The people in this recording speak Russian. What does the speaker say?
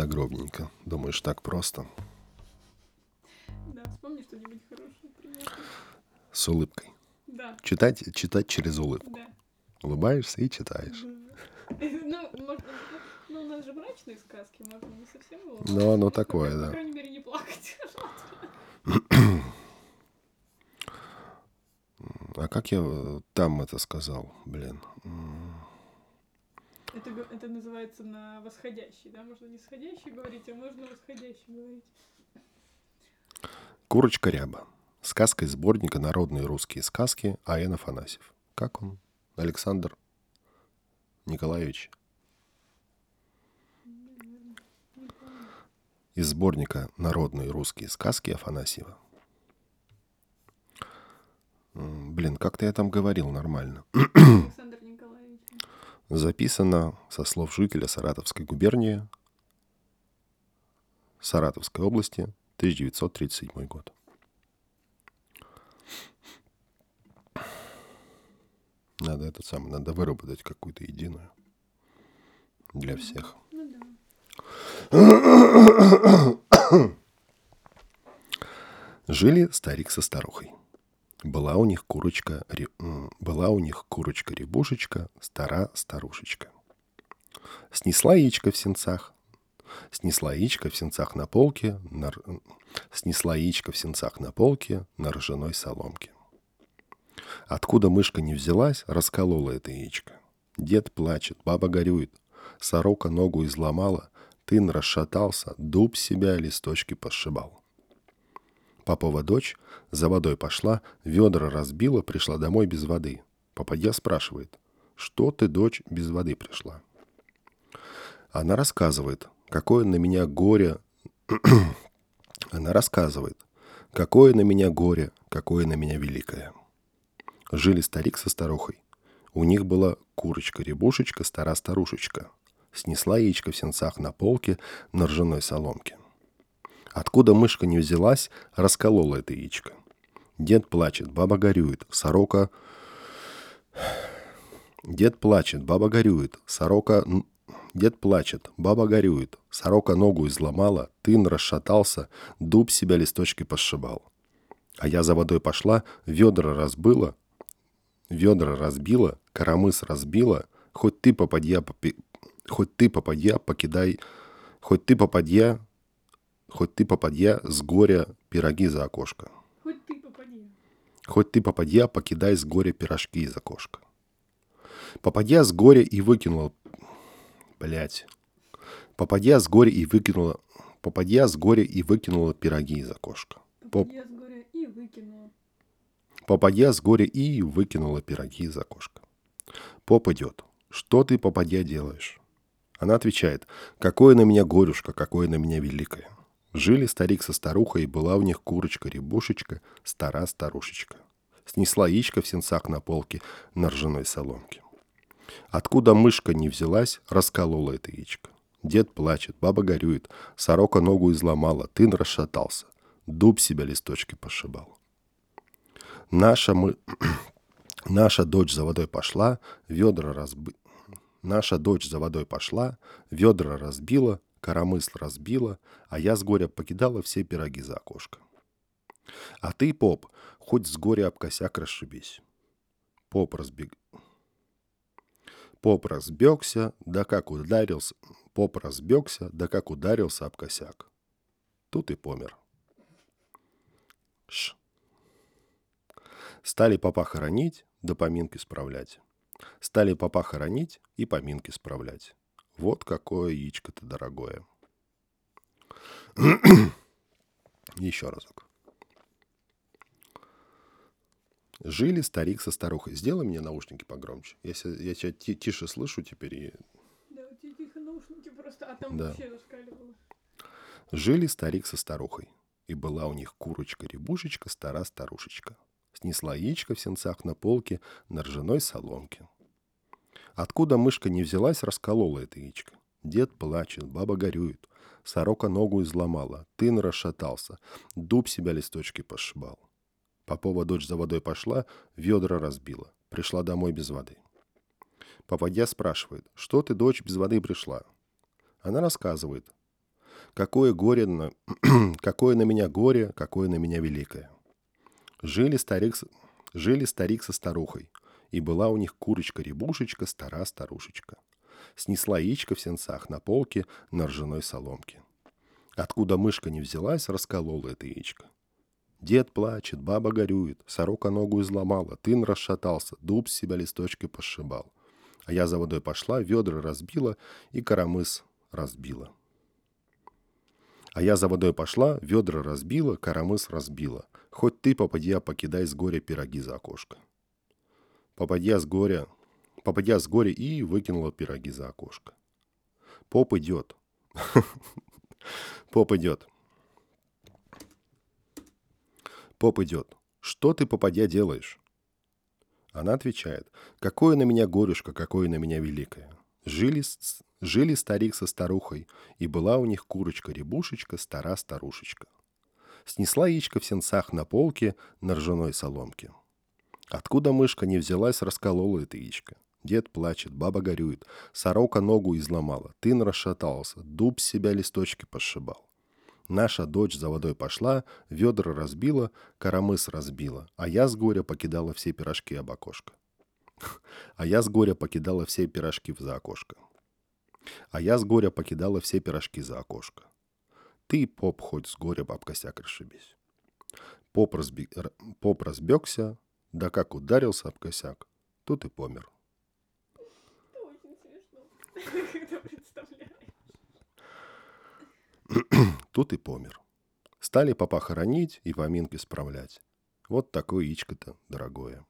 загробненько. Думаешь, так просто? Да, вспомни что-нибудь хорошее, приятное. С улыбкой. Да, Читать, читать через улыбку. да. Улыбаешься и читаешь. Ну, можно, ну, у нас же мрачные сказки, можно не совсем его. Ну, оно такое, По да. крайней мере, не плакать. А как я э, там это сказал? Блин. Это, это называется на восходящий, да? Можно не сходящий говорить, а можно восходящий говорить. Курочка ряба. Сказка из сборника «Народные русские сказки» А.Н. Афанасьев. Как он? Александр Николаевич. Из сборника «Народные русские сказки» Афанасьева. Блин, как-то я там говорил нормально. Записано со слов жителя Саратовской губернии Саратовской области, 1937 год. Надо этот самый, надо выработать какую-то единую для всех. Ну да. Жили старик со старухой. Была у них курочка, ре- была у них курочка-рябушечка, стара старушечка. Снесла яичко в сенцах, снесла яичко в сенцах на полке, на, снесла яичко в сенцах на полке на ржаной соломке. Откуда мышка не взялась, расколола это яичко. Дед плачет, баба горюет, сорока ногу изломала, тын расшатался, дуб себя листочки пошибал. Папова дочь за водой пошла, ведра разбила, пришла домой без воды. Попадья спрашивает, что ты, дочь, без воды пришла? Она рассказывает, какое на меня горе... Она рассказывает, какое на меня горе, какое на меня великое. Жили старик со старухой. У них была курочка-рябушечка, стара-старушечка. Снесла яичко в сенцах на полке на ржаной соломке. Откуда мышка не взялась, расколола это яичко. Дед плачет, баба горюет, сорока... Дед плачет, баба горюет, сорока... Дед плачет, баба горюет, сорока ногу изломала, тын расшатался, дуб себя листочки пошибал. А я за водой пошла, ведра разбыла, ведра разбила, коромыс разбила, хоть ты попадья, попи- хоть ты попадья, покидай, хоть ты попадья, хоть ты попадья с горя пироги за окошко. Хоть ты попади. Хоть ты попадья, покидай с горя пирожки из окошка. Попадья с горя и выкинула... Блять. Попадья с горя и выкинула... Попадья с горя и выкинула пироги из окошка. Поп- Попадья с горя и выкинула. Попадья с горя и выкинула пироги из окошка. Поп идет. Что ты, попадья, делаешь? Она отвечает. Какое на меня горюшка, какое на меня великое. Жили старик со старухой, и была у них курочка-рябушечка, стара старушечка. Снесла яичко в сенцах на полке на ржаной соломке. Откуда мышка не взялась, расколола это яичко. Дед плачет, баба горюет, сорока ногу изломала, тын расшатался, дуб себя листочки пошибал. Наша мы... Наша дочь за водой пошла, ведра разби... Наша дочь за водой пошла, ведра разбила, коромысл разбила, а я с горя покидала все пироги за окошко. А ты, поп, хоть с горя об косяк расшибись. Поп разбег... Поп разбегся, да как ударился... Поп разбегся, да как ударился об косяк. Тут и помер. Ш. Стали попа хоронить, да поминки справлять. Стали попа хоронить и поминки справлять. Вот какое яичко-то дорогое. Еще разок. Жили старик со старухой. Сделай мне наушники погромче. Я, ся- я тебя ти- тише слышу теперь. И... Да, у тебя тихо наушники просто, а там Да. вообще зашкаливало. Жили старик со старухой. И была у них курочка-рябушечка, стара старушечка. Снесла яичко в сенцах на полке на ржаной соломке. Откуда мышка не взялась, расколола это яичко. Дед плачет, баба горюет. Сорока ногу изломала, тын расшатался, дуб себя листочки пошибал. Попова дочь за водой пошла, ведра разбила. Пришла домой без воды. Попадья спрашивает, что ты, дочь, без воды пришла? Она рассказывает, Какое горе на... какое на меня горе, какое на меня великое. Жили старик, жили старик со старухой, и была у них курочка-рябушечка, стара-старушечка. Снесла яичко в сенцах на полке на ржаной соломке. Откуда мышка не взялась, расколола это яичко. Дед плачет, баба горюет, сорока ногу изломала, тын расшатался, дуб с себя листочкой пошибал. А я за водой пошла, ведра разбила и коромыс разбила. А я за водой пошла, ведра разбила, коромыс разбила. Хоть ты, попадья, покидай с горя пироги за окошко. Попадья с горя, попадья с горя и выкинула пироги за окошко. Поп идет. Поп идет. Поп идет. Что ты, попадья, делаешь? Она отвечает. Какое на меня горюшка, какое на меня великое. Жили, жили старик со старухой, и была у них курочка-рябушечка, стара-старушечка. Снесла яичко в сенцах на полке на ржаной соломке. Откуда мышка не взялась, расколола это яичко. Дед плачет, баба горюет, сорока ногу изломала, тын расшатался, дуб с себя листочки пошибал. Наша дочь за водой пошла, ведра разбила, коромыс разбила, а я с горя покидала все пирожки об окошко. А я с горя покидала все пирожки за окошко. А я с горя покидала все пирожки за окошко. Ты, поп, хоть с горя об косяк расшибись. Поп, разби... поп разбегся, да как ударился об косяк, тут и помер. Это очень смешно, когда представляешь. Тут и помер. Стали попа хоронить и поминки справлять. Вот такое яичко-то дорогое.